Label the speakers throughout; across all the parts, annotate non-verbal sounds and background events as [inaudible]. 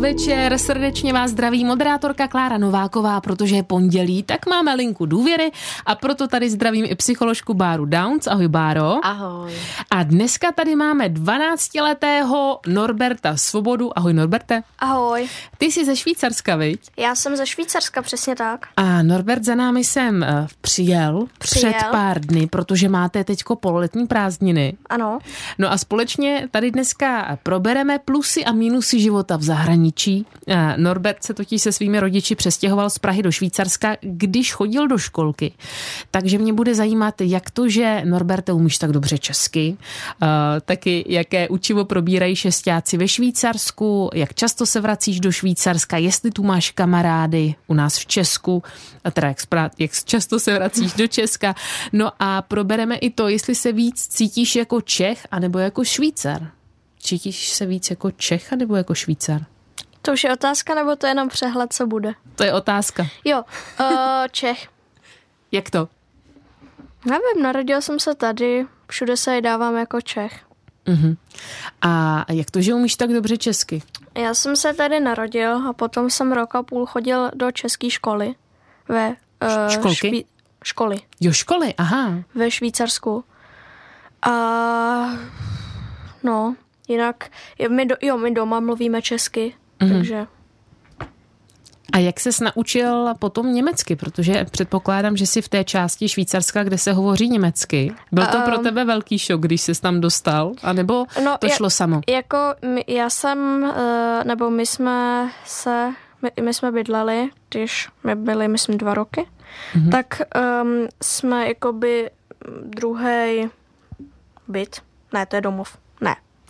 Speaker 1: podvečer, srdečně vás zdraví moderátorka Klára Nováková, protože je pondělí, tak máme linku důvěry a proto tady zdravím i psycholožku Báru Downs. Ahoj Báro.
Speaker 2: Ahoj.
Speaker 1: A dneska tady máme 12-letého Norberta Svobodu. Ahoj Norberte.
Speaker 3: Ahoj.
Speaker 1: Ty jsi ze Švýcarska, viď?
Speaker 3: Já jsem ze Švýcarska, přesně tak.
Speaker 1: A Norbert za námi sem uh, přijel, přijel před pár dny, protože máte teďko pololetní prázdniny.
Speaker 3: Ano.
Speaker 1: No a společně tady dneska probereme plusy a mínusy života v zahraničí. Eh, Norbert se totiž se svými rodiči přestěhoval z Prahy do Švýcarska, když chodil do školky. Takže mě bude zajímat, jak to, že Norberte umíš tak dobře česky, eh, taky jaké učivo probírají šestáci ve Švýcarsku, jak často se vracíš do Švýcarska, jestli tu máš kamarády u nás v Česku, a teda jak, jak často se vracíš do Česka. No a probereme i to, jestli se víc cítíš jako Čech anebo jako Švýcar. Cítíš se víc jako Čech nebo jako Švýcar?
Speaker 3: To už je otázka, nebo to je jenom přehled, co bude?
Speaker 1: To je otázka.
Speaker 3: Jo, uh, Čech.
Speaker 1: Jak to?
Speaker 3: Nevím, narodil jsem se tady, všude se dávám jako Čech.
Speaker 1: Uh-huh. A jak to, že umíš tak dobře česky?
Speaker 3: Já jsem se tady narodil a potom jsem rok a půl chodil do české školy. Ve,
Speaker 1: uh, Školky? Šví,
Speaker 3: školy.
Speaker 1: Jo, školy, aha.
Speaker 3: Ve Švýcarsku. A no, Jinak, my, do, jo, my doma mluvíme česky, mm-hmm. takže...
Speaker 1: A jak ses naučil potom německy? Protože předpokládám, že jsi v té části Švýcarska, kde se hovoří německy. Byl to pro tebe velký šok, když jsi tam dostal? A nebo no, to šlo samo?
Speaker 3: Jako já jsem, eh, nebo my jsme se, my, my jsme bydleli, když my byli, myslím, dva roky, mm-hmm. tak um, jsme jakoby druhý byt, ne, to je domov,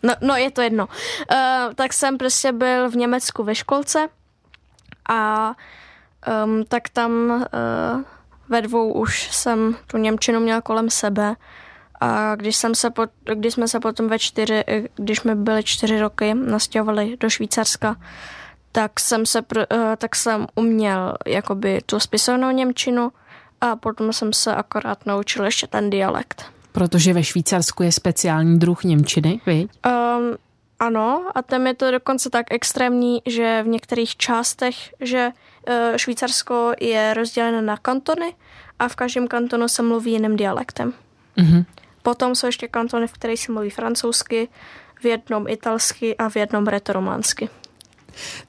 Speaker 3: No, no je to jedno. Uh, tak jsem prostě byl v Německu ve školce a um, tak tam uh, ve dvou už jsem tu Němčinu měl kolem sebe a když, jsem se pot, když jsme se potom ve čtyři, když jsme byli čtyři roky nastěhovali do Švýcarska, tak jsem se, uh, tak jsem uměl jakoby tu spisovnou Němčinu a potom jsem se akorát naučil ještě ten dialekt.
Speaker 1: Protože ve Švýcarsku je speciální druh Němčiny, viď?
Speaker 3: Um, ano, a tam je to dokonce tak extrémní, že v některých částech, že uh, Švýcarsko je rozděleno na kantony a v každém kantonu se mluví jiným dialektem. Mm-hmm. Potom jsou ještě kantony, v kterých se mluví francouzsky, v jednom italsky a v jednom retorománsky.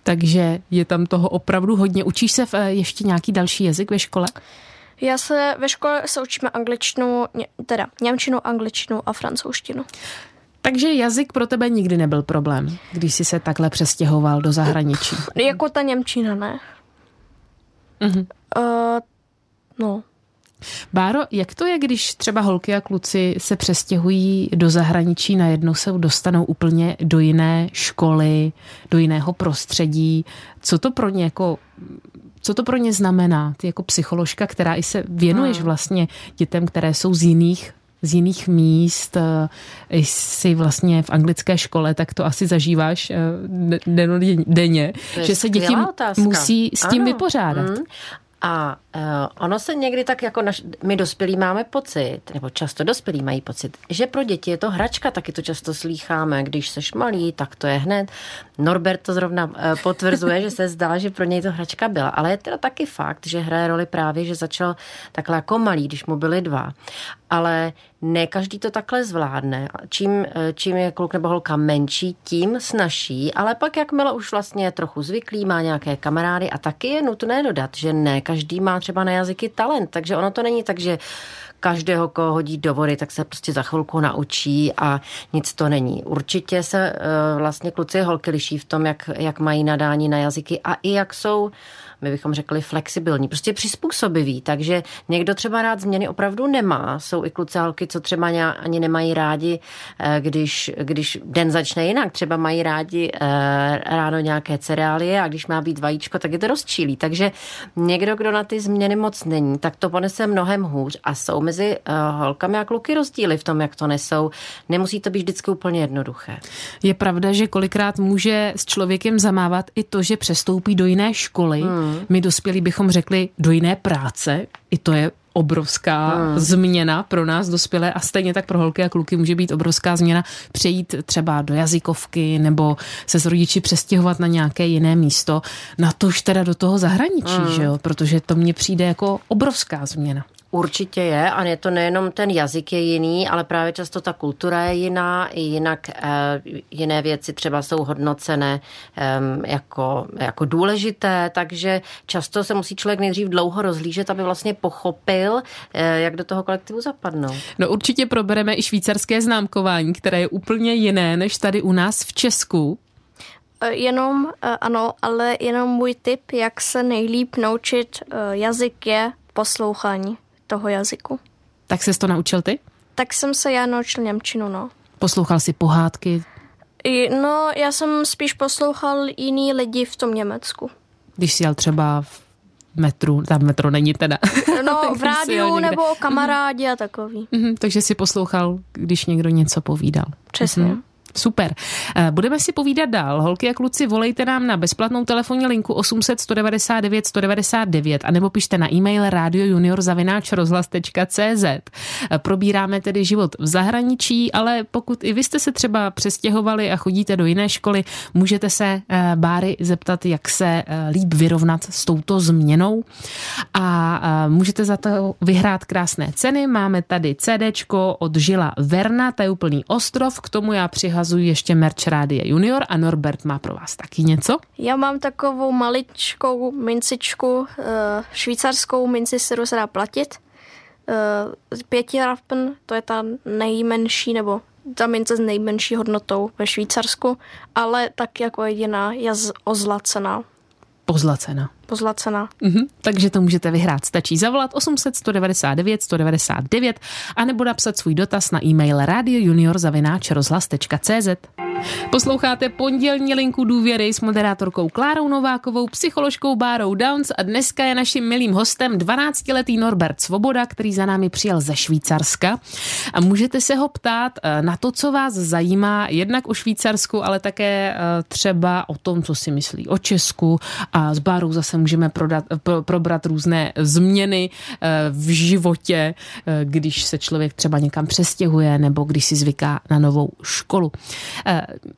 Speaker 1: Takže je tam toho opravdu hodně. Učíš se v, eh, ještě nějaký další jazyk ve škole?
Speaker 3: Já se ve škole se učíme angličtinu, teda němčinu, angličtinu a francouzštinu.
Speaker 1: Takže jazyk pro tebe nikdy nebyl problém, když jsi se takhle přestěhoval do zahraničí? [laughs]
Speaker 3: Jako ta němčina, ne. Uh-huh. Uh, no.
Speaker 1: Báro, jak to je, když třeba holky a kluci se přestěhují do zahraničí, najednou se dostanou úplně do jiné školy, do jiného prostředí? Co to pro ně jako co to pro ně znamená? Ty jako psycholožka, která i se věnuješ hmm. vlastně dětem, které jsou z jiných z jiných míst, eh, jsi vlastně v anglické škole, tak to asi zažíváš eh, denně, že se děti otázka. musí s tím ano. vypořádat. Mm.
Speaker 2: A uh, ono se někdy tak jako naš, my dospělí máme pocit, nebo často dospělí mají pocit, že pro děti je to hračka, taky to často slýcháme, když seš malý, tak to je hned. Norbert to zrovna uh, potvrzuje, že se zdá, že pro něj to hračka byla, ale je teda taky fakt, že hraje roli právě, že začal takhle jako malý, když mu byly dva. Ale ne každý to takhle zvládne. Čím, eh, čím je kluk nebo holka menší, tím snaží, ale pak jakmile už vlastně je trochu zvyklý, má nějaké kamarády a taky je nutné dodat, že ne každý má třeba na jazyky talent, takže ono to není tak, že každého, koho hodí do vody, tak se prostě za chvilku naučí a nic to není. Určitě se uh, vlastně kluci a holky liší v tom, jak, jak mají nadání na jazyky a i jak jsou my bychom řekli flexibilní, prostě přizpůsobivý, takže někdo třeba rád změny opravdu nemá. Jsou i kluci holky, co třeba ani nemají rádi, eh, když, když den začne jinak, třeba mají rádi eh, ráno nějaké cereálie a když má být vajíčko, tak je to rozčílí. Takže někdo, kdo na ty změny moc není, tak to ponese mnohem hůř a jsou mezi eh, holkami a kluky rozdíly v tom, jak to nesou. Nemusí to být vždycky úplně jednoduché.
Speaker 1: Je pravda, že kolikrát může s člověkem zamávat i to, že přestoupí do jiné školy. Hmm. My dospělí bychom řekli do jiné práce. I to je obrovská hmm. změna pro nás dospělé a stejně tak pro holky a kluky může být obrovská změna přejít třeba do jazykovky nebo se s rodiči přestěhovat na nějaké jiné místo, na tož teda do toho zahraničí, hmm. že jo? protože to mně přijde jako obrovská změna.
Speaker 2: Určitě je a je to nejenom ten jazyk je jiný, ale právě často ta kultura je jiná, i jinak e, jiné věci třeba jsou hodnocené e, jako, jako důležité, takže často se musí člověk nejdřív dlouho rozhlížet, aby vlastně pochopil, e, jak do toho kolektivu zapadnout.
Speaker 1: No určitě probereme i švýcarské známkování, které je úplně jiné než tady u nás v Česku.
Speaker 3: Jenom, ano, ale jenom můj tip, jak se nejlíp naučit jazyk je poslouchání toho jazyku.
Speaker 1: Tak jsi to naučil ty?
Speaker 3: Tak jsem se já naučil Němčinu, no.
Speaker 1: Poslouchal si pohádky?
Speaker 3: No, já jsem spíš poslouchal jiný lidi v tom Německu.
Speaker 1: Když jsi jel třeba v metru, tam metro není teda. [laughs]
Speaker 3: No, [laughs] v rádiu nebo kamarádi a takový.
Speaker 1: Mm-hmm, takže si poslouchal, když někdo něco povídal.
Speaker 3: Přesně. Mm-hmm.
Speaker 1: Super. Eh, budeme si povídat dál. Holky a kluci, volejte nám na bezplatnou telefonní linku 800 199 199 a nebo pište na e-mail radiojuniorzavináčrozhlas.cz. Eh, probíráme tedy život v zahraničí, ale pokud i vy jste se třeba přestěhovali a chodíte do jiné školy, můžete se eh, Báry zeptat, jak se líp vyrovnat s touto změnou a můžete za to vyhrát krásné ceny. Máme tady CDčko od Žila Verna, to je úplný ostrov, k tomu já přihlasu vyhazují ještě merch Rádia Junior a Norbert má pro vás taky něco?
Speaker 3: Já mám takovou maličkou mincičku, eh, švýcarskou minci, kterou se dá platit. Eh, pěti rappen, to je ta nejmenší, nebo ta mince s nejmenší hodnotou ve Švýcarsku, ale tak jako jediná je ozlacená.
Speaker 1: Pozlacena.
Speaker 3: Pozlacena.
Speaker 1: Mhm, takže to můžete vyhrát. Stačí zavolat 800 199 199 a nebo napsat svůj dotaz na e-mail radiojunior.cz. Posloucháte pondělní linku důvěry s moderátorkou Klárou Novákovou, psycholožkou Bárou Downs a dneska je naším milým hostem 12-letý Norbert Svoboda, který za námi přijel ze Švýcarska. A můžete se ho ptát eh, na to, co vás zajímá, jednak o Švýcarsku, ale také eh, třeba o tom, co si myslí o Česku a s Bárou zase můžeme prodat, pro, probrat různé změny eh, v životě, když se člověk třeba někam přestěhuje nebo když si zvyká na novou školu.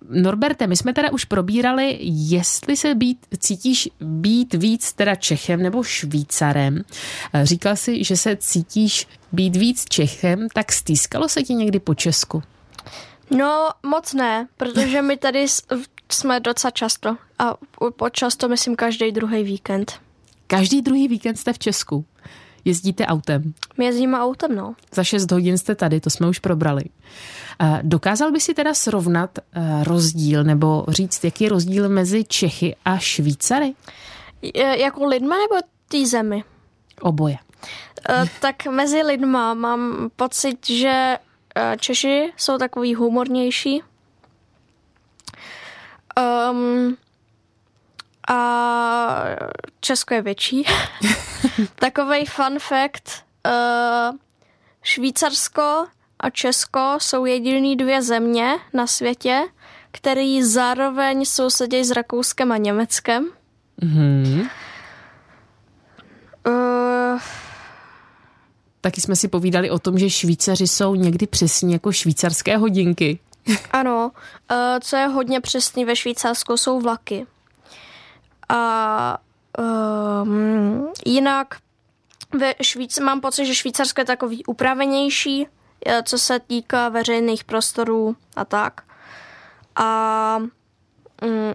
Speaker 1: Norberte, my jsme teda už probírali, jestli se být, cítíš být víc teda Čechem nebo Švýcarem. Říkal si, že se cítíš být víc Čechem, tak stýskalo se ti někdy po Česku?
Speaker 3: No, moc ne, protože my tady jsme docela často a po často myslím každý druhý víkend.
Speaker 1: Každý druhý víkend jste v Česku? Jezdíte autem?
Speaker 3: My jezdíme autem, no.
Speaker 1: Za 6 hodin jste tady, to jsme už probrali. Dokázal by si teda srovnat eh, rozdíl nebo říct, jaký je rozdíl mezi Čechy a Švýcary?
Speaker 3: Jako lidma nebo té zemi?
Speaker 1: Oboje.
Speaker 3: Eh, tak mezi lidma mám pocit, že eh, Češi jsou takový humornější. Um, a Česko je větší. [laughs] Takový fun fact. Uh, Švýcarsko a Česko jsou jediný dvě země na světě, které zároveň sousedí s Rakouskem a Německem. Mm-hmm.
Speaker 1: Uh, Taky jsme si povídali o tom, že Švýcaři jsou někdy přesně jako švýcarské hodinky. [laughs]
Speaker 3: ano, uh, co je hodně přesný ve Švýcarsku, jsou vlaky. A um, jinak ve Švýc mám pocit, že Švýcarsko je takový upravenější, eh, co se týká veřejných prostorů a tak. A um,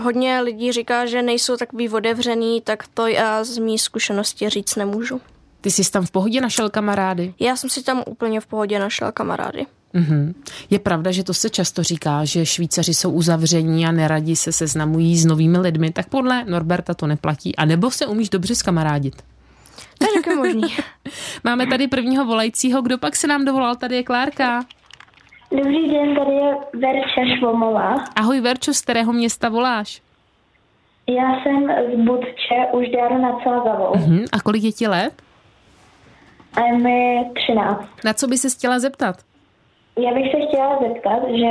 Speaker 3: hodně lidí říká, že nejsou takový otevřený, tak to já z mý zkušenosti říct nemůžu.
Speaker 1: Ty jsi tam v pohodě našel kamarády?
Speaker 3: Já jsem si tam úplně v pohodě našel kamarády.
Speaker 1: Mm-hmm. Je pravda, že to se často říká, že Švýcaři jsou uzavření a neradi se seznamují s novými lidmi, tak podle Norberta to neplatí. A nebo se umíš dobře skamarádit?
Speaker 3: To je taky možný. [laughs]
Speaker 1: Máme tady prvního volajícího. Kdo pak se nám dovolal? Tady je Klárka.
Speaker 4: Dobrý den, tady je Verča Švomová.
Speaker 1: Ahoj Verčo, z kterého města voláš?
Speaker 4: Já jsem z Budče, už dáru nad Celgavou.
Speaker 1: Uh-huh. A kolik je ti let?
Speaker 4: A je mi 13.
Speaker 1: Na co by se chtěla zeptat?
Speaker 4: Já bych se chtěla zeptat, že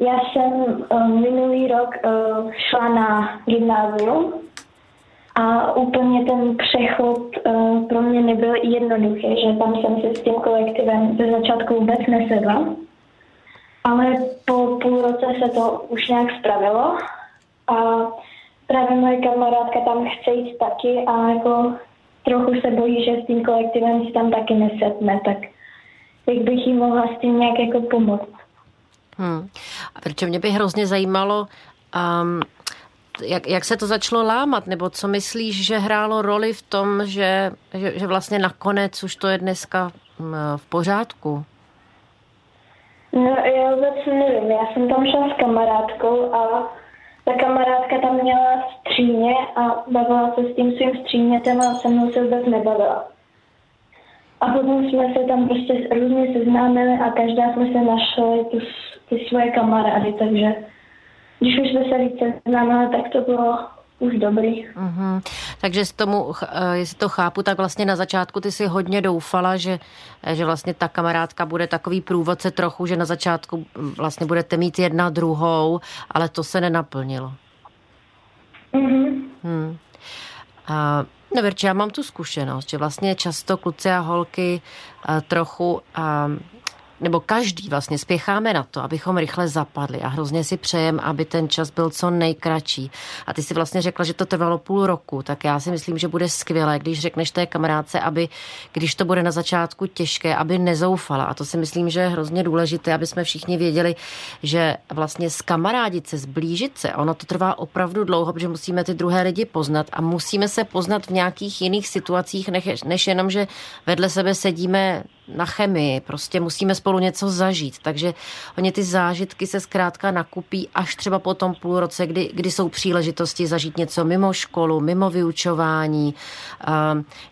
Speaker 4: já jsem uh, minulý rok uh, šla na gymnázium A úplně ten přechod uh, pro mě nebyl jednoduchý, že tam jsem se s tím kolektivem ze začátku vůbec nesedla. Ale po půl roce se to už nějak spravilo a právě moje kamarádka tam chce jít taky a jako trochu se bojí, že s tím kolektivem si tam taky nesetme, tak jak bych jí mohla s tím nějak jako pomoct.
Speaker 2: Hmm. A protože mě by hrozně zajímalo, um, jak, jak se to začalo lámat, nebo co myslíš, že hrálo roli v tom, že, že, že vlastně nakonec už to je dneska mm, v pořádku?
Speaker 4: No, já vůbec nevím. Já jsem tam šla s kamarádkou a ta kamarádka tam měla stříně a bavila se s tím svým střínětem a se mnou se vůbec nebavila. A potom jsme se tam prostě různě seznámili a každá jsme se našli ty, ty svoje kamarády, takže když už jsme se více seznámili, tak to bylo už dobrý.
Speaker 2: Mm-hmm. Takže z tomu, eh, jestli to chápu, tak vlastně na začátku ty si hodně doufala, že, eh, že vlastně ta kamarádka bude takový průvodce trochu, že na začátku vlastně budete mít jedna druhou, ale to se nenaplnilo.
Speaker 4: Mm-hmm.
Speaker 2: Hmm. A, no, Verče, já mám tu zkušenost, že vlastně často kluci a holky eh, trochu a, nebo každý vlastně spěcháme na to, abychom rychle zapadli a hrozně si přejem, aby ten čas byl co nejkratší. A ty si vlastně řekla, že to trvalo půl roku, tak já si myslím, že bude skvělé, když řekneš té kamarádce, aby, když to bude na začátku těžké, aby nezoufala. A to si myslím, že je hrozně důležité, aby jsme všichni věděli, že vlastně s kamarádit se, zblížit se, ono to trvá opravdu dlouho, protože musíme ty druhé lidi poznat a musíme se poznat v nějakých jiných situacích, než, než jenom, že vedle sebe sedíme na chemii, prostě musíme spolu něco zažít, takže oni ty zážitky se zkrátka nakupí až třeba po tom půl roce, kdy, kdy jsou příležitosti zažít něco mimo školu, mimo vyučování,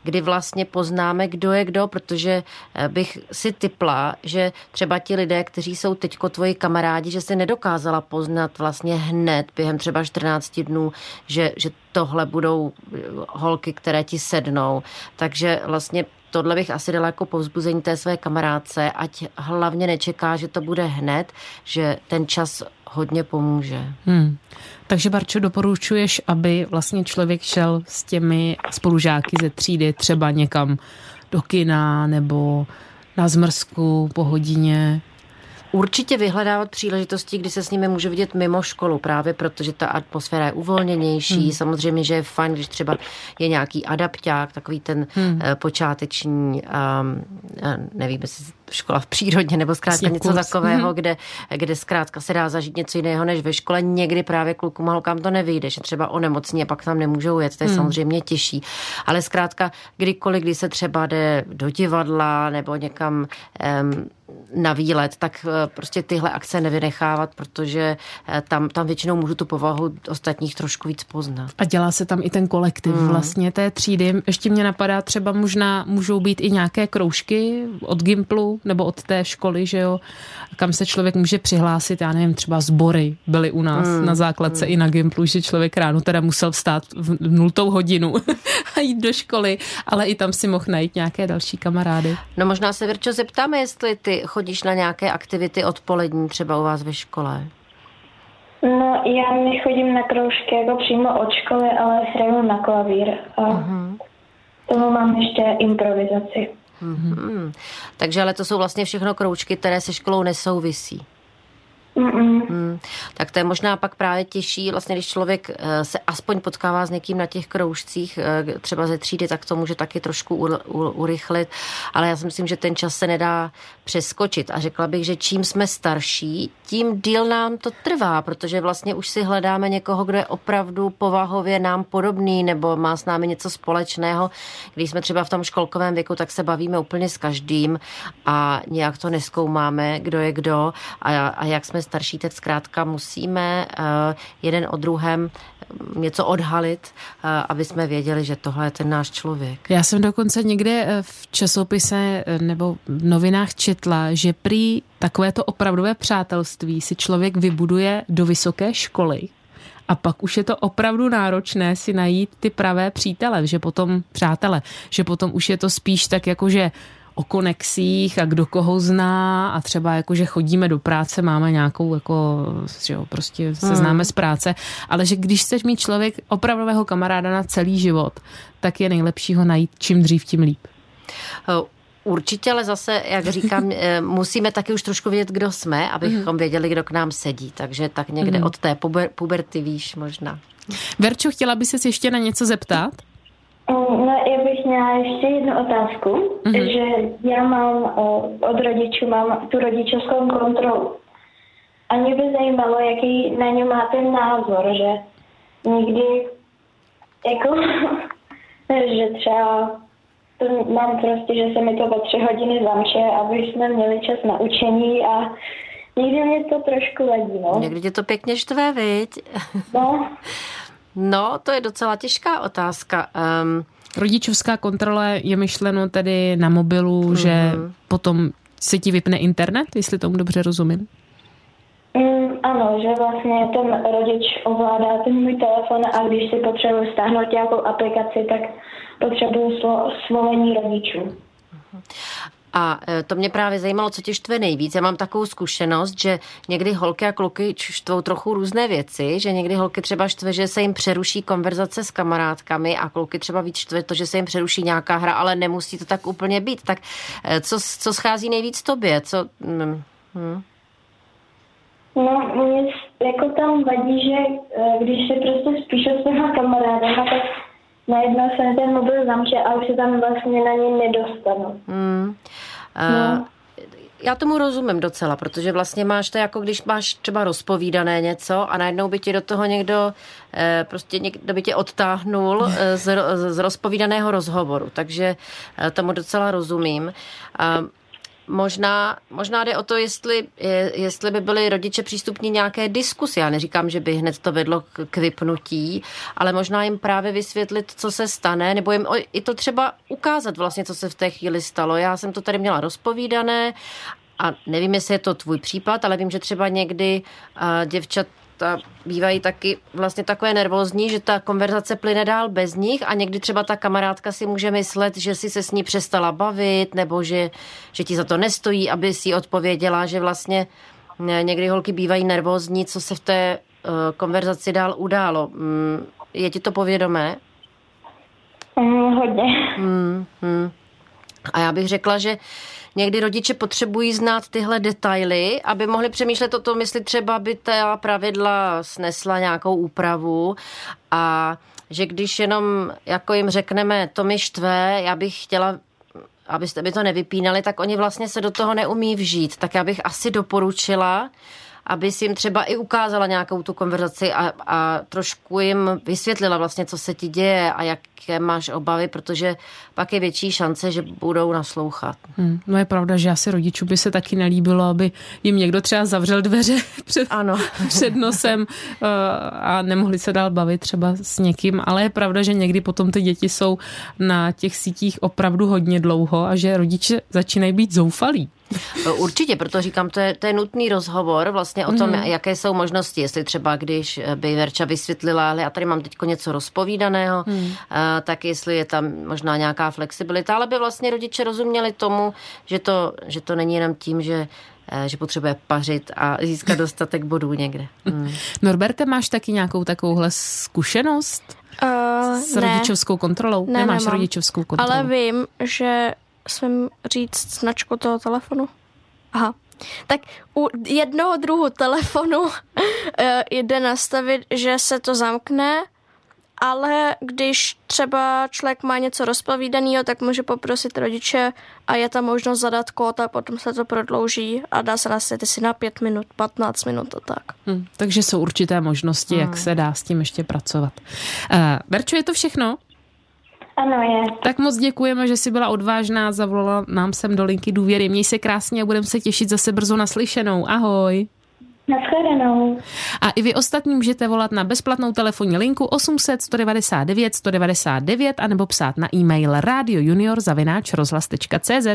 Speaker 2: kdy vlastně poznáme, kdo je kdo, protože eh, bych si typla, že třeba ti lidé, kteří jsou teďko tvoji kamarádi, že se nedokázala poznat vlastně hned během třeba 14 dnů, že, že tohle budou eh, holky, které ti sednou. Takže vlastně tohle bych asi dala jako povzbuzení té své kamarádce, ať hlavně nečeká, že to bude hned, že ten čas hodně pomůže. Hmm.
Speaker 1: Takže Barčo, doporučuješ, aby vlastně člověk šel s těmi spolužáky ze třídy třeba někam do kina nebo na zmrzku po hodině?
Speaker 2: Určitě vyhledávat příležitosti, kdy se s nimi může vidět mimo školu, právě protože ta atmosféra je uvolněnější. Hmm. Samozřejmě, že je fajn, když třeba je nějaký adapták, takový ten hmm. uh, počáteční, um, nevím, jestli škola v přírodě nebo zkrátka něco kurz. takového, hmm. kde, kde zkrátka se dá zažít něco jiného než ve škole. Někdy právě klukům a holkám to nevyjde, že třeba onemocní a pak tam nemůžou jet, to je hmm. samozřejmě těžší. Ale zkrátka kdykoliv, kdy se třeba jde do divadla nebo někam um, na výlet, tak eh, prostě tyhle akce nevynechávat, protože eh, tam, tam většinou můžu tu povahu ostatních trošku víc poznat.
Speaker 1: A dělá se tam i ten kolektiv mm. vlastně té třídy. Ještě mě napadá, třeba možná můžou být i nějaké kroužky od Gimplu nebo od té školy, že jo, kam se člověk může přihlásit, já nevím, třeba sbory byly u nás mm. na základce mm. i na Gimplu, že člověk ráno teda musel vstát v nultou hodinu [laughs] a jít do školy, ale i tam si mohl najít nějaké další kamarády.
Speaker 2: No možná se, Virčo, zeptáme, jestli ty chodíš na nějaké aktivity odpolední třeba u vás ve škole?
Speaker 4: No, já nechodím na kroužky jako přímo od školy, ale hraju na klavír. A uh-huh. tomu mám ještě improvizaci.
Speaker 2: Uh-huh. Takže ale to jsou vlastně všechno kroužky, které se školou nesouvisí.
Speaker 4: Hmm,
Speaker 2: tak to je možná pak právě těžší, vlastně když člověk eh, se aspoň potkává s někým na těch kroužcích, eh, třeba ze třídy, tak to může taky trošku u, u, urychlit, ale já si myslím, že ten čas se nedá přeskočit. A řekla bych, že čím jsme starší, tím díl nám to trvá, protože vlastně už si hledáme někoho, kdo je opravdu povahově nám podobný nebo má s námi něco společného. Když jsme třeba v tom školkovém věku, tak se bavíme úplně s každým a nějak to neskoumáme, kdo je kdo a, a jak jsme starší, tak zkrátka musíme eh, jeden o druhém eh, něco odhalit, eh, aby jsme věděli, že tohle je ten náš člověk.
Speaker 1: Já jsem dokonce někde v časopise nebo v novinách četla, že prý takovéto opravdové přátelství si člověk vybuduje do vysoké školy. A pak už je to opravdu náročné si najít ty pravé přítele, že potom, přátele, že potom už je to spíš tak jako, že o konexích a kdo koho zná a třeba jako, že chodíme do práce, máme nějakou jako, že jo, prostě se hmm. známe z práce, ale že když chceš mít člověk opravdového kamaráda na celý život, tak je nejlepší ho najít čím dřív, tím líp.
Speaker 2: Určitě, ale zase, jak říkám, [laughs] eh, musíme taky už trošku vědět, kdo jsme, abychom mhm. věděli, kdo k nám sedí. Takže tak někde mm. od té puber, puberty víš možná.
Speaker 1: Verčo, chtěla by se ještě na něco zeptat?
Speaker 4: Mm, no, já bych měla ještě jednu otázku, mm-hmm. že já mám od rodičů mám tu rodičovskou kontrolu. A mě by zajímalo, jaký na ně máte názor, že někdy jako, [laughs] že třeba to mám prostě, že se mi to ve tři hodiny zamče, aby jsme měli čas na učení a někdy mě to trošku vadí, no.
Speaker 2: Někdy tě to pěkně štve, viď?
Speaker 4: No. [laughs]
Speaker 2: no, to je docela těžká otázka. Um,
Speaker 1: Rodičovská kontrola je myšleno tedy na mobilu, mm-hmm. že potom se ti vypne internet, jestli tomu dobře rozumím?
Speaker 4: Mm, ano, že vlastně ten rodič ovládá ten můj telefon a když si potřebuji stáhnout nějakou aplikaci, tak potřebuju svolení rodičů.
Speaker 2: A e, to mě právě zajímalo, co tě štve nejvíc. Já mám takovou zkušenost, že někdy holky a kluky štvou trochu různé věci, že někdy holky třeba štve, že se jim přeruší konverzace s kamarádkami a kluky třeba víc štve to, že se jim přeruší nějaká hra, ale nemusí to tak úplně být. Tak e, co, co schází nejvíc tobě? Co, hm, hm.
Speaker 4: No, mě jako tam vadí, že e, když se prostě spíš s těma kamarádama, tak najednou se ten mobil zamče a už se tam vlastně na něj nedostanu. Hmm.
Speaker 2: No. Já tomu rozumím docela, protože vlastně máš to jako když máš třeba rozpovídané něco a najednou by ti do toho někdo eh, prostě někdo by tě odtáhnul eh, z, z rozpovídaného rozhovoru, takže tomu docela rozumím. Možná, možná jde o to, jestli, jestli by byli rodiče přístupní nějaké diskusy. Já neříkám, že by hned to vedlo k vypnutí, ale možná jim právě vysvětlit, co se stane, nebo jim i to třeba ukázat vlastně, co se v té chvíli stalo. Já jsem to tady měla rozpovídané a nevím, jestli je to tvůj případ, ale vím, že třeba někdy děvčat ta bývají taky vlastně takové nervózní, že ta konverzace plyne dál bez nich a někdy třeba ta kamarádka si může myslet, že si se s ní přestala bavit nebo že, že ti za to nestojí, aby si odpověděla, že vlastně eh, někdy holky bývají nervózní, co se v té uh, konverzaci dál událo. Mm, je ti to povědomé?
Speaker 4: Mm, hodně.
Speaker 2: Mm, mm. A já bych řekla, že Někdy rodiče potřebují znát tyhle detaily, aby mohli přemýšlet o tom, jestli třeba by ta pravidla snesla nějakou úpravu a že když jenom jako jim řekneme, to mi štve, já bych chtěla abyste by to nevypínali, tak oni vlastně se do toho neumí vžít. Tak já bych asi doporučila, aby si jim třeba i ukázala nějakou tu konverzaci a, a trošku jim vysvětlila vlastně, co se ti děje a jaké máš obavy, protože pak je větší šance, že budou naslouchat.
Speaker 1: Hmm, no je pravda, že asi rodičů by se taky nelíbilo, aby jim někdo třeba zavřel dveře [laughs] před, ano. před nosem eh, a nemohli se dál bavit třeba s někým, ale je pravda, že někdy potom ty děti jsou na těch sítích opravdu hodně dlouho a že rodiče začínají být zoufalí. [laughs]
Speaker 2: Určitě, proto říkám, to je, to je nutný rozhovor vlastně o tom, mm. jaké jsou možnosti, jestli třeba když by Verča vysvětlila, ale já tady mám teď něco rozpovídaného, mm. tak jestli je tam možná nějaká flexibilita, ale by vlastně rodiče rozuměli tomu, že to, že to není jenom tím, že eh, že potřebuje pařit a získat [laughs] dostatek bodů někde.
Speaker 1: Hmm. [laughs] Norberte, máš taky nějakou takovouhle zkušenost uh, s ne. rodičovskou kontrolou?
Speaker 3: Ne,
Speaker 1: Nemáš
Speaker 3: nemám.
Speaker 1: rodičovskou kontrolu?
Speaker 3: Ale vím, že smím říct značku toho telefonu? Aha. Tak u jednoho druhu telefonu [laughs] eh, jde nastavit, že se to zamkne, ale když třeba člověk má něco rozpovídaného, tak může poprosit rodiče a je tam možnost zadat kód a potom se to prodlouží a dá se nastavit si na pět minut, 15 minut a tak.
Speaker 1: Hmm, takže jsou určité možnosti, hmm. jak se dá s tím ještě pracovat. Uh, Berčo, je to všechno?
Speaker 4: Ano, je.
Speaker 1: Tak moc děkujeme, že jsi byla odvážná, zavolala nám sem do linky důvěry. Měj se krásně a budeme se těšit zase brzo naslyšenou. Ahoj. A i vy ostatní můžete volat na bezplatnou telefonní linku 800 199 199 anebo psát na e-mail radiojunior.cz.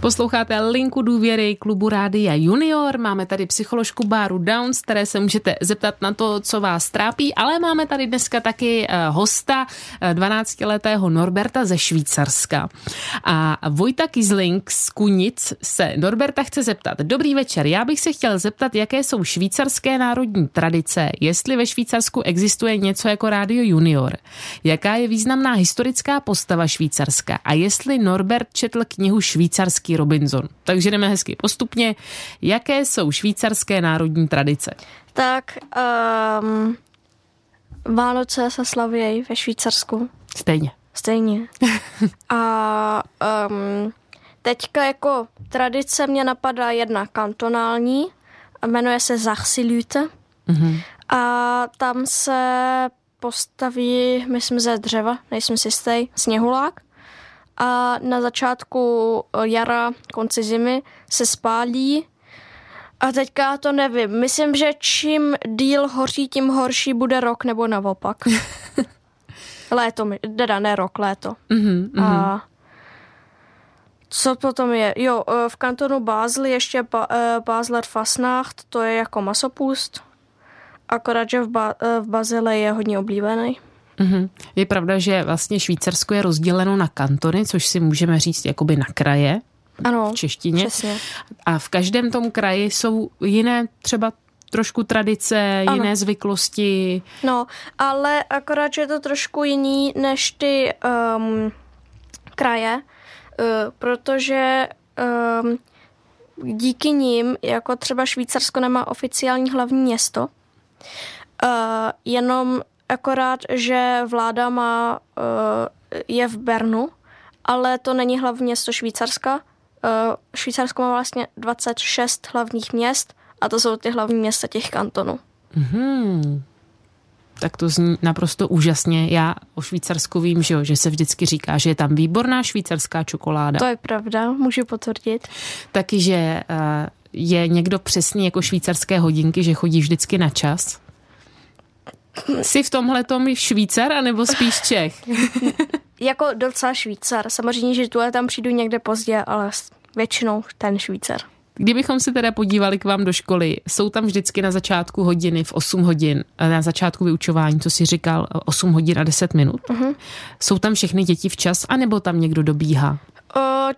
Speaker 1: Posloucháte linku důvěry klubu Rádia Junior. Máme tady psycholožku Báru Downs, které se můžete zeptat na to, co vás trápí, ale máme tady dneska taky eh, hosta 12-letého eh, Norberta ze Švýcarska. A Vojta Kizling z Kunic se Norberta chce zeptat. Dobrý večer, já bych se chtěl zeptat, jaké jsou švýcarské národní tradice, jestli ve Švýcarsku existuje něco jako Rádio Junior, jaká je významná historická postava Švýcarska a jestli Norbert četl knihu švýcarský Robinson. Takže jdeme hezky postupně. Jaké jsou švýcarské národní tradice?
Speaker 3: Tak um, Vánoce se slavějí ve Švýcarsku.
Speaker 1: Stejně.
Speaker 3: Stejně. [laughs] A um, teďka jako tradice mě napadá jedna kantonální, jmenuje se Zachsilüte. Mm-hmm. A tam se postaví, myslím, ze dřeva, nejsem si jistý, sněhulák a na začátku eh, jara, konci zimy se spálí a teďka to nevím. Myslím, že čím díl hoří, tím horší bude rok nebo naopak. [laughs] léto, teda ne rok, léto. Mm-hmm, A co potom je? Jo, eh, v kantonu Basel ještě eh, Basler Fasnacht, to je jako masopust, akorát, že v, ba- v Bazile je hodně oblíbený.
Speaker 1: Mm-hmm. Je pravda, že vlastně Švýcarsko je rozděleno na kantony, což si můžeme říct jakoby na kraje.
Speaker 3: Ano,
Speaker 1: v češtině.
Speaker 3: Přesně.
Speaker 1: A v každém tom kraji jsou jiné třeba trošku tradice, ano. jiné zvyklosti.
Speaker 3: No, ale akorát, že je to trošku jiný než ty um, kraje, protože um, díky nim, jako třeba Švýcarsko nemá oficiální hlavní město, uh, jenom akorát, že vláda má, eh, je v Bernu, ale to není hlavní město Švýcarska. Eh, Švýcarsko má vlastně 26 hlavních měst a to jsou ty hlavní města těch kantonů.
Speaker 1: Mm-hmm. Tak to zní naprosto úžasně. Já o Švýcarsku vím, že, jo, že se vždycky říká, že je tam výborná švýcarská čokoláda.
Speaker 3: To je pravda, můžu potvrdit.
Speaker 1: Taky, že eh, je někdo přesně jako švýcarské hodinky, že chodí vždycky na čas. Jsi v tomhle tom Švýcar, anebo spíš Čech? [laughs]
Speaker 3: jako docela Švýcar. Samozřejmě, že tu tam přijdu někde pozdě, ale většinou ten Švýcar.
Speaker 1: Kdybychom se teda podívali k vám do školy, jsou tam vždycky na začátku hodiny v 8 hodin, na začátku vyučování, co si říkal, 8 hodin a 10 minut. Uh-huh. Jsou tam všechny děti včas, anebo tam někdo dobíhá? Uh,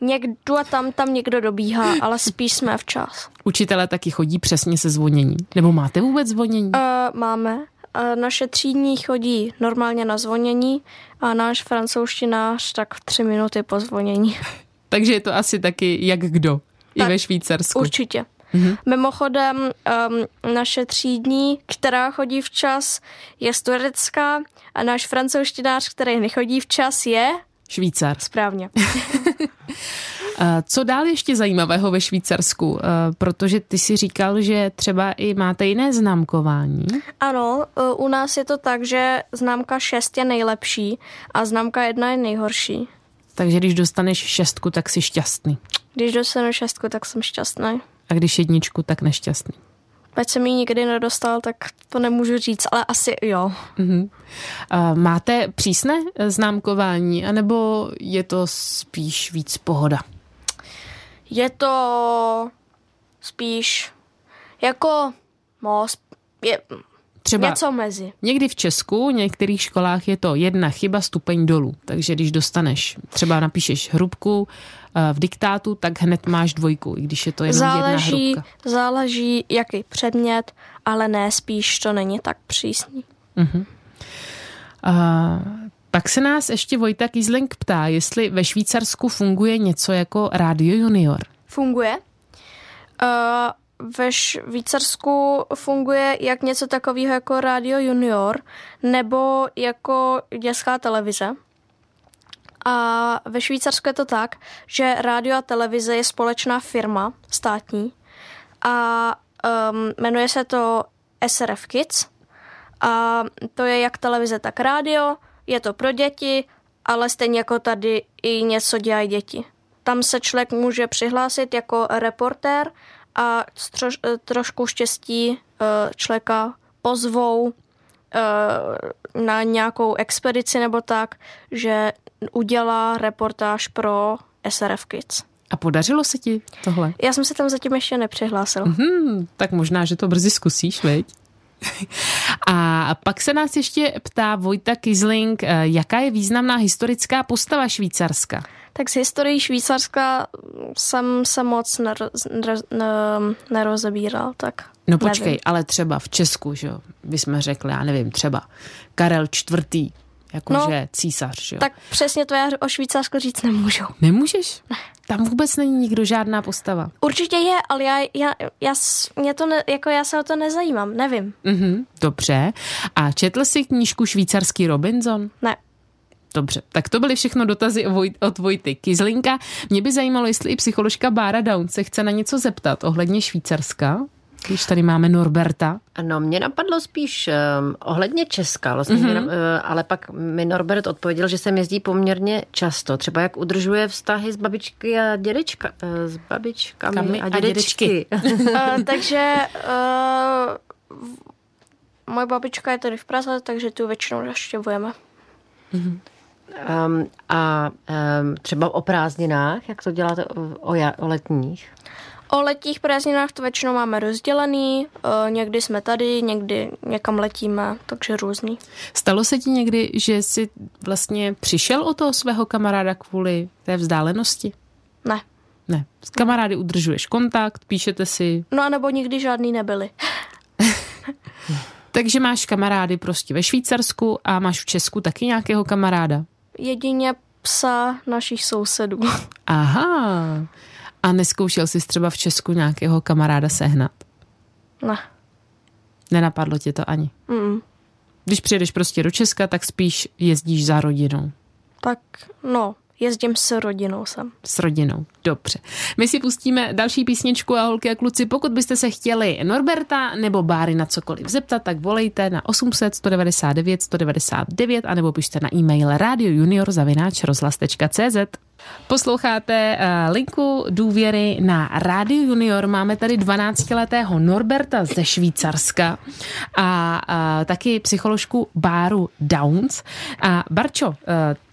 Speaker 3: Někdo a tam, tam někdo dobíhá, ale spíš jsme včas.
Speaker 1: Učitelé taky chodí přesně se zvonění. Nebo máte vůbec zvonění?
Speaker 3: Uh, máme. Uh, naše třídní chodí normálně na zvonění a náš francouzštinář tak tři minuty po zvonění. [laughs]
Speaker 1: Takže je to asi taky jak kdo, tak, i ve Švýcarsku.
Speaker 3: Určitě. Mm-hmm. Mimochodem, um, naše třídní, která chodí včas, je z Turecka a náš francouzštinář, který nechodí včas, je...
Speaker 1: Švýcar.
Speaker 3: Správně. [laughs]
Speaker 1: Co dál ještě zajímavého ve Švýcarsku? Protože ty si říkal, že třeba i máte jiné známkování.
Speaker 3: Ano, e, u nás je to tak, že známka 6 je nejlepší a známka 1 je nejhorší.
Speaker 1: Takže když dostaneš šestku, tak jsi šťastný.
Speaker 3: Když dostanu šestku, tak jsem šťastný.
Speaker 1: A když jedničku, tak nešťastný.
Speaker 3: Ať jsem ji nikdy nedostal, tak to nemůžu říct, ale asi jo. Uh-huh.
Speaker 1: Máte přísné známkování, anebo je to spíš víc pohoda?
Speaker 3: Je to spíš jako no, je, Třeba něco mezi.
Speaker 1: Někdy v Česku, v některých školách je to jedna chyba stupeň dolů. Takže když dostaneš, třeba napíšeš hrubku eh, v diktátu, tak hned máš dvojku, i když je to jenom záleží, jedna hrubka.
Speaker 3: Záleží, jaký předmět, ale ne, spíš to není tak přísný. Uh-huh.
Speaker 1: Uh, pak se nás ještě Vojta Kiesling ptá, jestli ve Švýcarsku funguje něco jako Radio Junior.
Speaker 3: Funguje. Uh, ve Švýcarsku funguje jak něco takového jako Radio Junior nebo jako dětská televize. A ve Švýcarsku je to tak, že rádio a televize je společná firma státní a um, jmenuje se to SRF Kids a to je jak televize, tak rádio, je to pro děti, ale stejně jako tady i něco dělají děti. tam se člověk může přihlásit jako reportér a troš, eh, trošku štěstí eh, člověka pozvou eh, na nějakou expedici nebo tak, že udělá reportáž pro SRF Kids.
Speaker 1: A podařilo se ti tohle?
Speaker 3: Já jsem se tam zatím ještě nepřihlásil.
Speaker 1: Hmm, tak možná, že to brzy zkusíš, veď? [laughs] A pak se nás ještě ptá Vojta Kisling, jaká je významná historická postava Švýcarska?
Speaker 3: Tak z historii Švýcarska jsem se moc nero, nero, nerozebíral, tak
Speaker 1: No počkej, nevím. ale třeba v Česku, že jo, jsme řekli, já nevím, třeba Karel IV. Jakože no, císař, že jo.
Speaker 3: Tak přesně to já o Švýcarsku říct nemůžu.
Speaker 1: Nemůžeš? Ne. Tam vůbec není nikdo žádná postava.
Speaker 3: Určitě je, ale já, já, já, mě to ne, jako já se o to nezajímám, nevím.
Speaker 1: Mhm, dobře. A četl jsi knížku Švýcarský Robinson?
Speaker 3: Ne.
Speaker 1: Dobře, tak to byly všechno dotazy od Vojty Kizlinka. Mě by zajímalo, jestli i psycholožka Bára Down se chce na něco zeptat ohledně Švýcarska. Když tady máme Norberta.
Speaker 2: No, mě napadlo spíš um, ohledně Česka, vlastně, mm-hmm. uh, ale pak mi Norbert odpověděl, že sem jezdí poměrně často. Třeba jak udržuje vztahy s babičky a dědečka, uh, s babičkami Kami a dědečky.
Speaker 3: A dědečky. uh, [laughs] takže uh, moje babička je tady v Praze, takže tu většinou naštěvujeme. Mm-hmm.
Speaker 2: Um, a um, třeba o prázdninách, jak to děláte o, o, o letních?
Speaker 3: O letních prázdninách to většinou máme rozdělený, uh, někdy jsme tady, někdy někam letíme, takže různý.
Speaker 1: Stalo se ti někdy, že jsi vlastně přišel o toho svého kamaráda kvůli té vzdálenosti?
Speaker 3: Ne.
Speaker 1: Ne. S kamarády udržuješ kontakt, píšete si?
Speaker 3: No a nebo nikdy žádný nebyli. [laughs]
Speaker 1: Takže máš kamarády prostě ve Švýcarsku a máš v Česku taky nějakého kamaráda?
Speaker 3: Jedině psa našich sousedů. [laughs]
Speaker 1: Aha. A neskoušel jsi třeba v Česku nějakého kamaráda sehnat?
Speaker 3: Ne.
Speaker 1: Nenapadlo tě to ani?
Speaker 3: Mm.
Speaker 1: Když přijedeš prostě do Česka, tak spíš jezdíš za rodinou.
Speaker 3: Tak no, Jezdím s rodinou sem.
Speaker 1: S rodinou, dobře. My si pustíme další písničku a holky a kluci, pokud byste se chtěli Norberta nebo Báry na cokoliv zeptat, tak volejte na 800 199 199 anebo pište na e-mail radiojunior.cz. Posloucháte uh, linku důvěry na Rádio Junior. Máme tady 12-letého Norberta ze Švýcarska a uh, taky psycholožku Báru Downs. A Barčo, uh,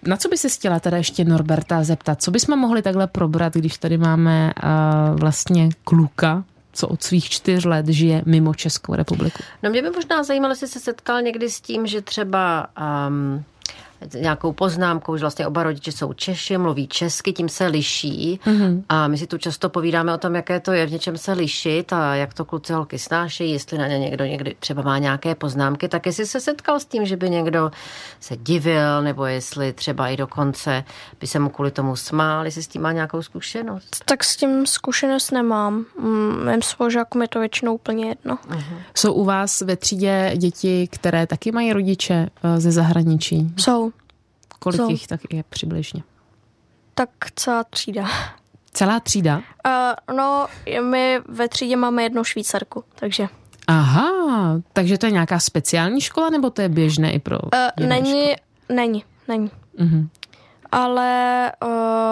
Speaker 1: na co by se chtěla teda ještě Norberta zeptat? Co bychom mohli takhle probrat, když tady máme uh, vlastně kluka, co od svých čtyř let žije mimo Českou republiku?
Speaker 2: No mě by možná zajímalo, jestli se setkal někdy s tím, že třeba um, nějakou poznámkou, že vlastně oba rodiče jsou Češi, mluví česky, tím se liší. Mm-hmm. A my si tu často povídáme o tom, jaké to je v něčem se lišit a jak to kluci holky snášejí, jestli na ně někdo někdy třeba má nějaké poznámky, tak jestli se setkal s tím, že by někdo se divil, nebo jestli třeba i dokonce by se mu kvůli tomu smál, jestli s tím má nějakou zkušenost.
Speaker 3: Tak s tím zkušenost nemám. Mým spolužákům je to většinou úplně jedno.
Speaker 1: Uh-huh. Jsou u vás ve třídě děti, které taky mají rodiče eh, ze zahraničí?
Speaker 3: Jsou.
Speaker 1: Kolik Co? jich tak je přibližně?
Speaker 3: Tak celá třída.
Speaker 1: Celá třída?
Speaker 3: Uh, no, my ve třídě máme jednu švýcarku, takže...
Speaker 1: Aha, takže to je nějaká speciální škola, nebo to je běžné i pro
Speaker 3: uh, Není, školy? není, není. Uh-huh. Ale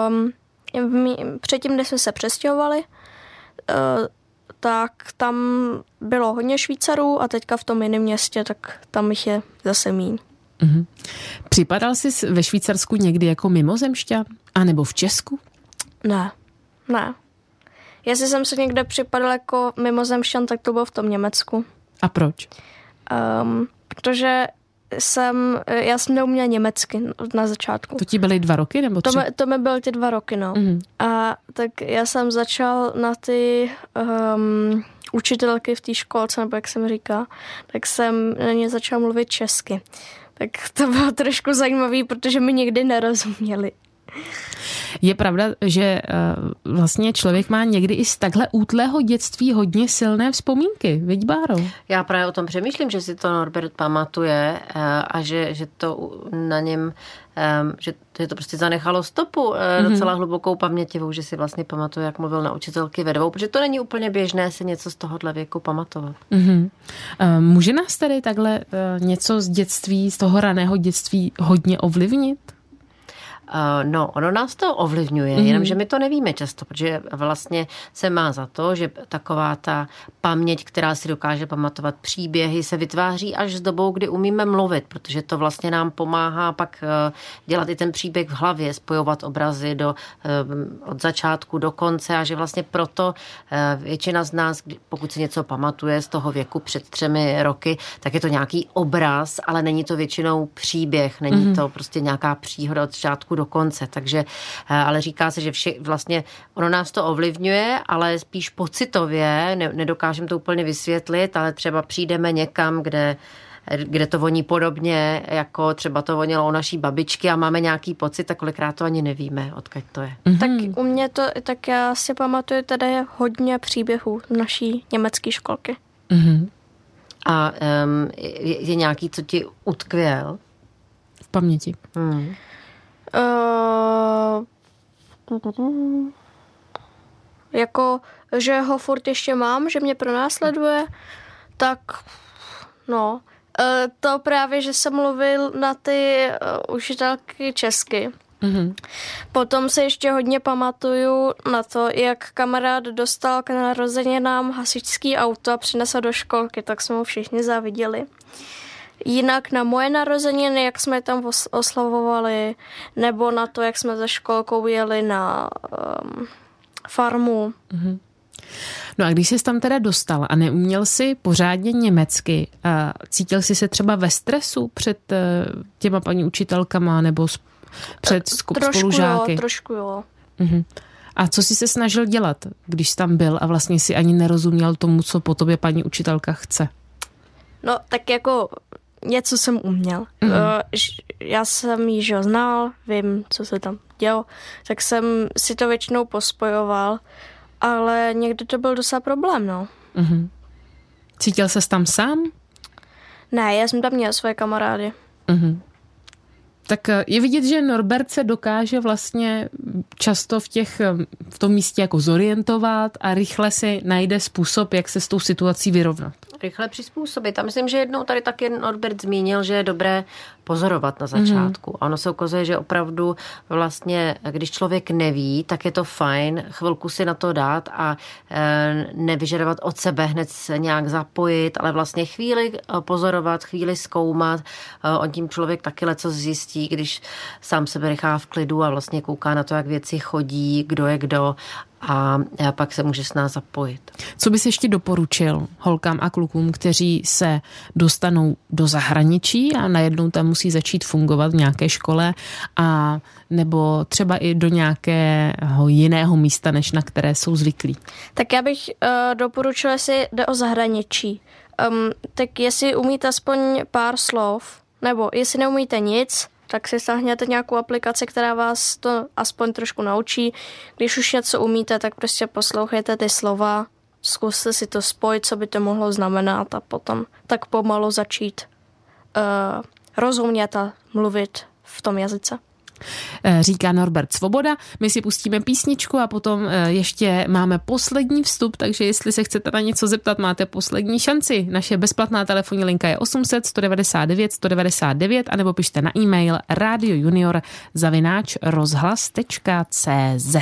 Speaker 3: um, my, předtím, než jsme se přestěhovali, uh, tak tam bylo hodně Švýcarů a teďka v tom jiném městě, tak tam jich je zase míň.
Speaker 1: Mm-hmm. Připadal jsi ve Švýcarsku někdy jako mimozemšťan? A nebo v Česku?
Speaker 3: Ne, ne. Jestli jsem se někde připadal jako mimozemšťan, tak to bylo v tom Německu.
Speaker 1: A proč?
Speaker 3: Um, protože jsem, já jsem neuměla německy na začátku.
Speaker 1: To ti byly dva roky nebo tři?
Speaker 3: To mi, to mi byly ty dva roky, no. Mm-hmm. A tak já jsem začal na ty um, učitelky v té školce, nebo jak jsem říká, tak jsem na ně začal mluvit česky tak to bylo trošku zajímavé, protože mi někdy nerozuměli.
Speaker 1: Je pravda, že eh, vlastně člověk má někdy i z takhle útlého dětství hodně silné vzpomínky, viď Báro?
Speaker 2: Já právě o tom přemýšlím, že si to Norbert pamatuje eh, a že, že to na něm, ehm, že, že to prostě zanechalo stopu mm-hmm. docela hlubokou pamětivou, že si vlastně pamatuje, jak mluvil na učitelky ve dvou, protože to není úplně běžné si něco z tohohle věku pamatovat.
Speaker 1: Mm-hmm. Může nás tady takhle něco z dětství, z toho raného dětství hodně ovlivnit?
Speaker 2: Uh, no, ono nás to ovlivňuje, mm-hmm. jenomže my to nevíme často, protože vlastně se má za to, že taková ta paměť, která si dokáže pamatovat příběhy, se vytváří až s dobou, kdy umíme mluvit, protože to vlastně nám pomáhá pak uh, dělat i ten příběh v hlavě, spojovat obrazy do, uh, od začátku do konce a že vlastně proto většina z nás, pokud si něco pamatuje z toho věku před třemi roky, tak je to nějaký obraz, ale není to většinou příběh, není mm-hmm. to prostě nějaká příhoda od začátku do konce. Takže, eh, ale říká se, že vše, vlastně ono nás to ovlivňuje, ale spíš pocitově, ne, nedokážeme to úplně vysvětlit, ale třeba přijdeme někam, kde kde to voní podobně, jako třeba to vonilo u naší babičky a máme nějaký pocit, tak kolikrát to ani nevíme, odkud to je.
Speaker 3: Mm-hmm. Tak u mě to, tak já si pamatuju, tady je hodně příběhů naší německé školky. Mm-hmm.
Speaker 2: A um, je, je nějaký, co ti utkvěl?
Speaker 1: V paměti. Hmm. Uh,
Speaker 3: jako, že ho furt ještě mám, že mě pronásleduje, tak no, uh, to právě, že jsem mluvil na ty uh, učitelky česky. Mm-hmm. Potom se ještě hodně pamatuju na to, jak kamarád dostal k narozeninám hasičský auto a přinesl do školky, tak jsme ho všichni zaviděli. Jinak na moje narozeniny, jak jsme tam oslavovali, nebo na to, jak jsme ze školkou jeli na um, farmu. Mm-hmm.
Speaker 1: No a když jsi tam teda dostal a neuměl si pořádně německy, a cítil jsi se třeba ve stresu před eh, těma paní učitelkama nebo před trošku spolužáky?
Speaker 3: Jo, trošku jo.
Speaker 1: Uh-huh. A co jsi se snažil dělat, když jsi tam byl a vlastně si ani nerozuměl tomu, co po tobě paní učitelka chce?
Speaker 3: No, tak jako něco jsem uměl. Mm-hmm. Já jsem již ho znal, vím, co se tam dělo, tak jsem si to většinou pospojoval, ale někdy to byl docela problém, no. Mm-hmm.
Speaker 1: Cítil ses tam sám?
Speaker 3: Ne, já jsem tam měl své kamarády.
Speaker 1: Mm-hmm. Tak eh, je vidět, že Norbert se dokáže vlastně často v, těch, eh, v tom místě jako zorientovat a rychle si najde způsob, jak se s tou situací vyrovnat
Speaker 2: rychle přizpůsobit. A myslím, že jednou tady taky Norbert zmínil, že je dobré pozorovat na začátku. Mm-hmm. A ono se ukazuje, že opravdu vlastně, když člověk neví, tak je to fajn chvilku si na to dát a e, nevyžadovat od sebe hned se nějak zapojit, ale vlastně chvíli e, pozorovat, chvíli zkoumat. E, on tím člověk taky leco zjistí, když sám sebe nechá v klidu a vlastně kouká na to, jak věci chodí, kdo je kdo a pak se může s nás zapojit.
Speaker 1: Co bys ještě doporučil holkám a klukům, kteří se dostanou do zahraničí a najednou tam musí začít fungovat v nějaké škole a nebo třeba i do nějakého jiného místa, než na které jsou zvyklí?
Speaker 3: Tak já bych uh, doporučila, jestli jde o zahraničí. Um, tak jestli umíte aspoň pár slov, nebo jestli neumíte nic, tak si stáhněte nějakou aplikaci, která vás to aspoň trošku naučí. Když už něco umíte, tak prostě poslouchejte ty slova, zkuste si to spojit, co by to mohlo znamenat a potom tak pomalu začít uh, rozumět a mluvit v tom jazyce.
Speaker 1: Eh, říká Norbert Svoboda. My si pustíme písničku a potom eh, ještě máme poslední vstup, takže jestli se chcete na něco zeptat, máte poslední šanci. Naše bezplatná telefonní linka je 800 199 199 anebo pište na e-mail radiojunior zavináč rozhlas.cz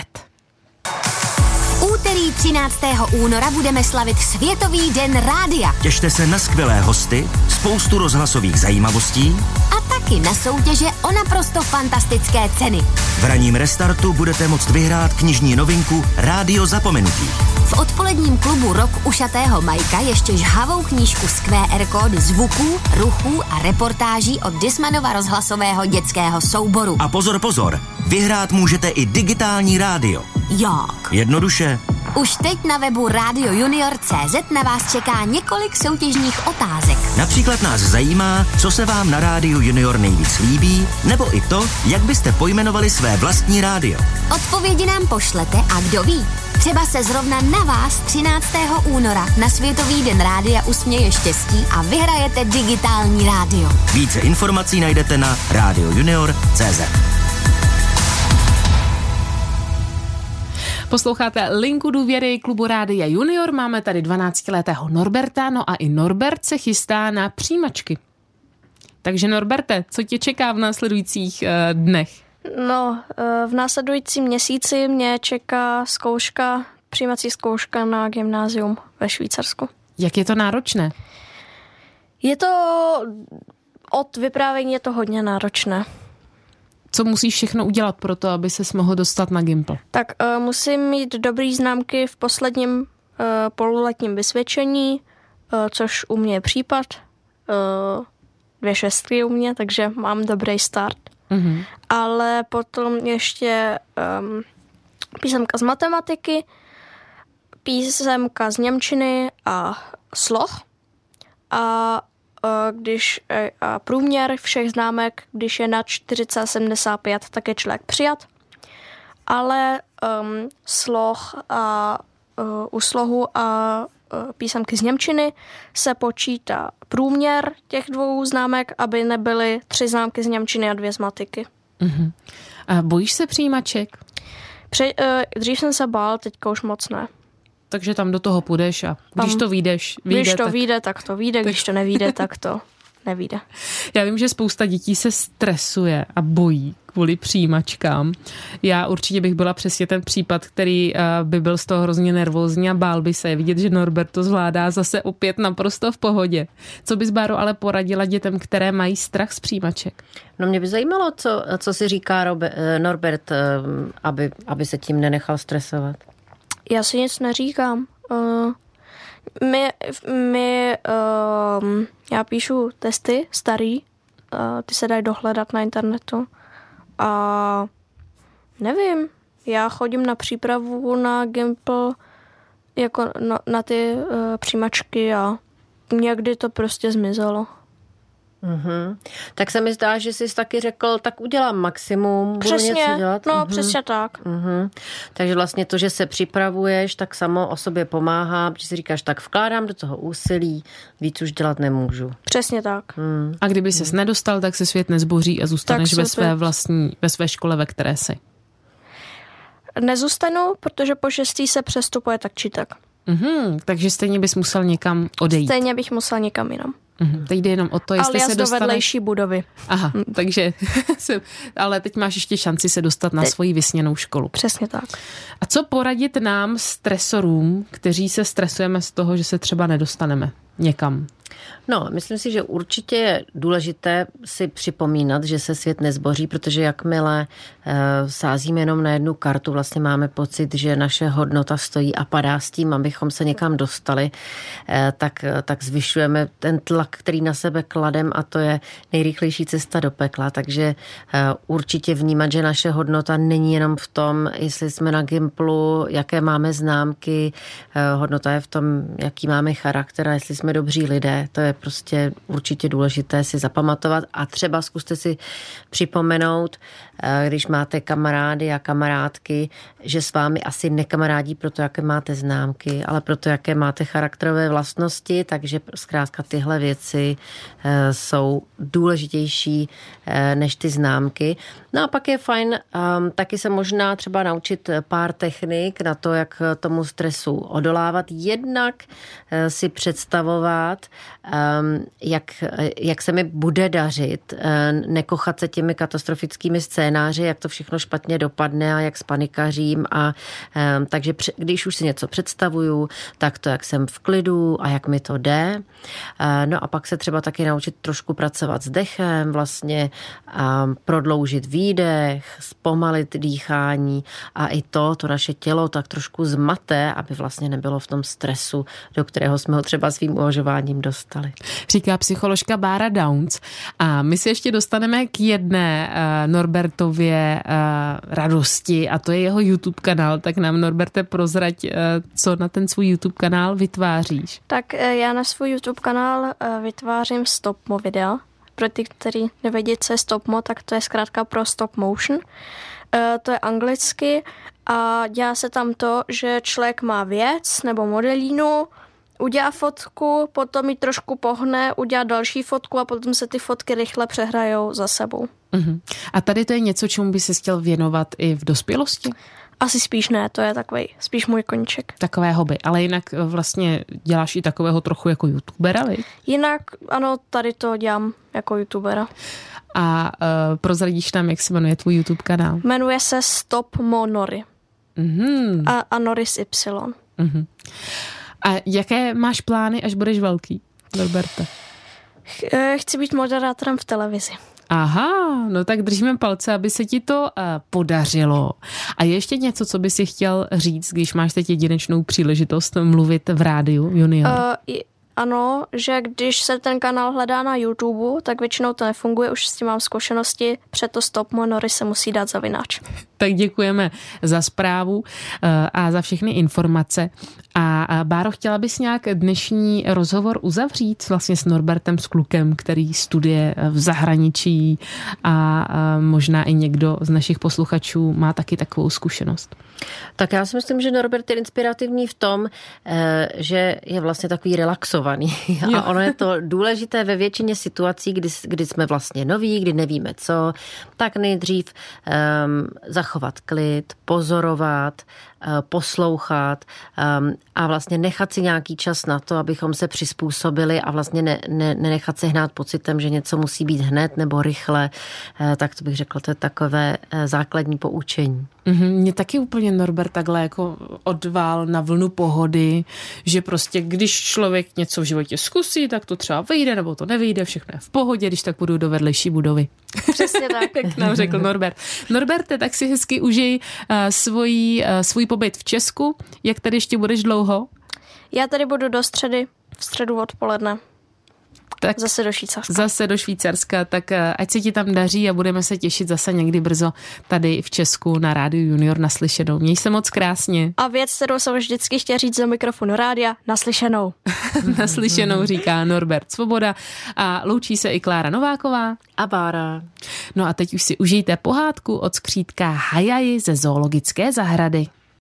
Speaker 5: úterý 13. února budeme slavit Světový den rádia.
Speaker 6: Těšte se na skvělé hosty, spoustu rozhlasových zajímavostí
Speaker 5: a taky na soutěže o naprosto fantastické ceny.
Speaker 6: V raním restartu budete moct vyhrát knižní novinku Rádio zapomenutí.
Speaker 5: V odpoledním klubu Rock ušatého Majka ještě žhavou knížku z QR kódy zvuků, ruchů a reportáží od Dismanova rozhlasového dětského souboru.
Speaker 6: A pozor, pozor, vyhrát můžete i digitální rádio.
Speaker 5: Jak?
Speaker 6: Jednoduše.
Speaker 5: Už teď na webu Radio Junior.cz na vás čeká několik soutěžních otázek.
Speaker 6: Například nás zajímá, co se vám na Rádiu Junior nejvíc líbí, nebo i to, jak byste pojmenovali své vlastní rádio.
Speaker 5: Odpovědi nám pošlete a kdo ví, třeba se zrovna na vás 13. února na Světový den rádia usměje štěstí a vyhrajete digitální rádio.
Speaker 6: Více informací najdete na radiojunior.cz.
Speaker 1: Posloucháte linku důvěry klubu Rádia Junior. Máme tady 12-letého Norberta, no a i Norbert se chystá na přijímačky. Takže Norberte, co tě čeká v následujících uh, dnech?
Speaker 3: No, eh, v následujícím měsíci mě čeká zkouška, přijímací zkouška na gymnázium ve Švýcarsku.
Speaker 1: Jak je to náročné?
Speaker 3: Je to, od vyprávění je to hodně náročné.
Speaker 1: Co musíš všechno udělat pro to, aby se mohl dostat na Gimple?
Speaker 3: Tak uh, musím mít dobrý známky v posledním uh, pololetním vysvědčení, uh, což u mě je případ. Uh, dvě šestky u mě, takže mám dobrý start. Mm-hmm. Ale potom ještě um, písemka z matematiky, písemka z Němčiny a sloh. A když a průměr všech známek, když je nad 4,75, tak je člověk přijat. Ale um, sloh a uh, u slohu a uh, písemky z Němčiny se počítá průměr těch dvou známek, aby nebyly tři známky z Němčiny a dvě z matiky. Uh-huh.
Speaker 1: A bojíš se přijímaček?
Speaker 3: Pře, uh, dřív jsem se bál, teďka už moc ne
Speaker 1: takže tam do toho půjdeš a když tam, to vyjdeš,
Speaker 3: vyjde, Když to
Speaker 1: tak...
Speaker 3: vyjde, tak to vyjde, když to nevíde, tak to [laughs] nevíde.
Speaker 1: Já vím, že spousta dětí se stresuje a bojí kvůli přijímačkám. Já určitě bych byla přesně ten případ, který eh, by byl z toho hrozně nervózní a bál by se vidět, že Norbert to zvládá zase opět naprosto v pohodě. Co bys, Báro, ale poradila dětem, které mají strach z přijímaček?
Speaker 2: No mě by zajímalo, co, co si říká Robert, eh, Norbert, eh, aby, aby se tím nenechal stresovat.
Speaker 3: Já si nic neříkám. Uh, my, my uh, já píšu testy starý, uh, ty se dají dohledat na internetu. A nevím, já chodím na přípravu na Gimple jako na, na ty uh, přijímačky a někdy to prostě zmizelo.
Speaker 2: Mm-hmm. Tak se mi zdá, že jsi taky řekl, tak udělám maximum,
Speaker 3: přesně,
Speaker 2: budu něco dělat.
Speaker 3: No, mm-hmm. přesně tak.
Speaker 2: Mm-hmm. Takže vlastně to, že se připravuješ, tak samo o sobě pomáhá, protože si říkáš, tak vkládám do toho úsilí, víc už dělat nemůžu.
Speaker 3: Přesně tak.
Speaker 1: Mm. A kdyby ses nedostal, tak se svět nezboří a zůstaneš ve své vlastní, ve své škole, ve které jsi.
Speaker 3: Nezůstanu, protože po šestý se přestupuje tak či tak.
Speaker 1: Mm-hmm, takže stejně bys musel někam odejít.
Speaker 3: Stejně bych musel někam jinam.
Speaker 1: Mm-hmm. Teď jde jenom o to, jestli
Speaker 3: ale
Speaker 1: se dostaneš...
Speaker 3: do vedlejší budovy.
Speaker 1: Aha, takže... [laughs] ale teď máš ještě šanci se dostat na svoji vysněnou školu.
Speaker 3: Přesně tak.
Speaker 1: A co poradit nám, stresorům, kteří se stresujeme z toho, že se třeba nedostaneme někam?
Speaker 2: No, myslím si, že určitě je důležité si připomínat, že se svět nezboří, protože jakmile e, sázíme jenom na jednu kartu, vlastně máme pocit, že naše hodnota stojí a padá s tím, abychom se někam dostali, e, tak, tak zvyšujeme ten tlak, který na sebe kladem a to je nejrychlejší cesta do pekla. Takže e, určitě vnímat, že naše hodnota není jenom v tom, jestli jsme na Gimplu, jaké máme známky, hodnota je v tom, jaký máme charakter a jestli jsme dobří lidé. To je prostě určitě důležité si zapamatovat a třeba zkuste si připomenout, když máte kamarády a kamarádky, že s vámi asi nekamarádí proto, jaké máte známky, ale proto, jaké máte charakterové vlastnosti, takže zkrátka tyhle věci eh, jsou důležitější eh, než ty známky. No a pak je fajn um, taky se možná třeba naučit pár technik na to, jak tomu stresu odolávat. Jednak si představovat, um, jak, jak se mi bude dařit, nekochat se těmi katastrofickými scénáři, jak to všechno špatně dopadne a jak spanikařím. A, um, takže pře- když už si něco představuju, tak to, jak jsem v klidu a jak mi to jde. Uh, no a pak se třeba taky naučit trošku pracovat s dechem, vlastně um, prodloužit výdech, zpomalit dýchání a i to, to naše tělo tak trošku zmaté, aby vlastně nebylo v tom stresu, do kterého jsme ho třeba svým uvažováním dostali.
Speaker 1: Říká psycholožka Bára Downs. A my se ještě dostaneme k jedné uh, Norbertově uh, radosti a to je jeho YouTube kanál. Tak nám Norberte prozrať, uh, co na ten svůj YouTube kanál vytváříš.
Speaker 3: Tak já na svůj YouTube kanál vytvářím stopmo videa pro ty, kteří nevědí, co je stop mo, tak to je zkrátka pro stop motion. E, to je anglicky a dělá se tam to, že člověk má věc nebo modelínu, udělá fotku, potom ji trošku pohne, udělá další fotku a potom se ty fotky rychle přehrajou za sebou.
Speaker 1: Uh-huh. A tady to je něco, čemu by se chtěl věnovat i v dospělosti?
Speaker 3: Asi spíš ne, to je takový spíš můj koníček.
Speaker 1: Takové hobby, ale jinak eh, vlastně děláš i takového trochu jako youtubera, viď?
Speaker 3: Jinak, ano, tady to dělám jako youtubera.
Speaker 1: A uh, prozradíš nám, jak se jmenuje tvůj YouTube kanál?
Speaker 3: Jmenuje se Stop Monory.
Speaker 1: Mm-hmm.
Speaker 3: A, a Norris Y.
Speaker 1: Mm-hmm. A jaké máš plány, až budeš velký, Norberte?
Speaker 3: Ch- eh, Chci být moderátorem v televizi.
Speaker 1: Aha, no tak držíme palce, aby se ti to uh, podařilo. A je ještě něco, co bys si chtěl říct, když máš teď jedinečnou příležitost mluvit v rádiu Junior?
Speaker 3: Uh, ano, že když se ten kanál hledá na YouTube, tak většinou to nefunguje, už s tím mám zkušenosti, to Stop Monory se musí dát zavináč. [laughs]
Speaker 1: Tak děkujeme za zprávu eh, a za všechny informace. A Báro, chtěla bys nějak dnešní rozhovor uzavřít vlastně s Norbertem s klukem, který studuje v zahraničí a možná i někdo z našich posluchačů má taky takovou zkušenost?
Speaker 2: Tak já si myslím, že Norbert je inspirativní v tom, eh, že je vlastně takový relaxovaný. [laughs] A ono je to důležité ve většině situací, kdy, kdy jsme vlastně noví, kdy nevíme co, tak nejdřív um, zachovat klid, pozorovat, poslouchat um, a vlastně nechat si nějaký čas na to, abychom se přizpůsobili a vlastně ne, ne, nenechat se hnát pocitem, že něco musí být hned nebo rychle, uh, tak to bych řekla, to je takové uh, základní poučení.
Speaker 1: Mm-hmm. Mě taky úplně Norbert takhle jako odvál na vlnu pohody, že prostě když člověk něco v životě zkusí, tak to třeba vyjde nebo to nevyjde, všechno je v pohodě, když tak budu do vedlejší budovy.
Speaker 3: Přesně [laughs] tak.
Speaker 1: jak nám řekl Norbert. Norberte, tak si hezky užij uh, svůj, uh, svůj pobyt v Česku. Jak tady ještě budeš dlouho?
Speaker 3: Já tady budu do středy, v středu odpoledne. Tak zase do Švýcarska.
Speaker 1: Zase do Švýcarska, tak eh, ať se ti tam daří a budeme se těšit zase někdy brzo tady v Česku na Rádiu Junior naslyšenou. Měj se moc krásně.
Speaker 3: A věc, kterou jsem vždycky chtěl říct do mikrofonu rádia, naslyšenou. [laughs]
Speaker 1: naslyšenou říká Norbert Svoboda a loučí se i Klára Nováková.
Speaker 2: A Bára.
Speaker 1: No a teď už si užijte pohádku od skřítka Hajaji ze zoologické zahrady.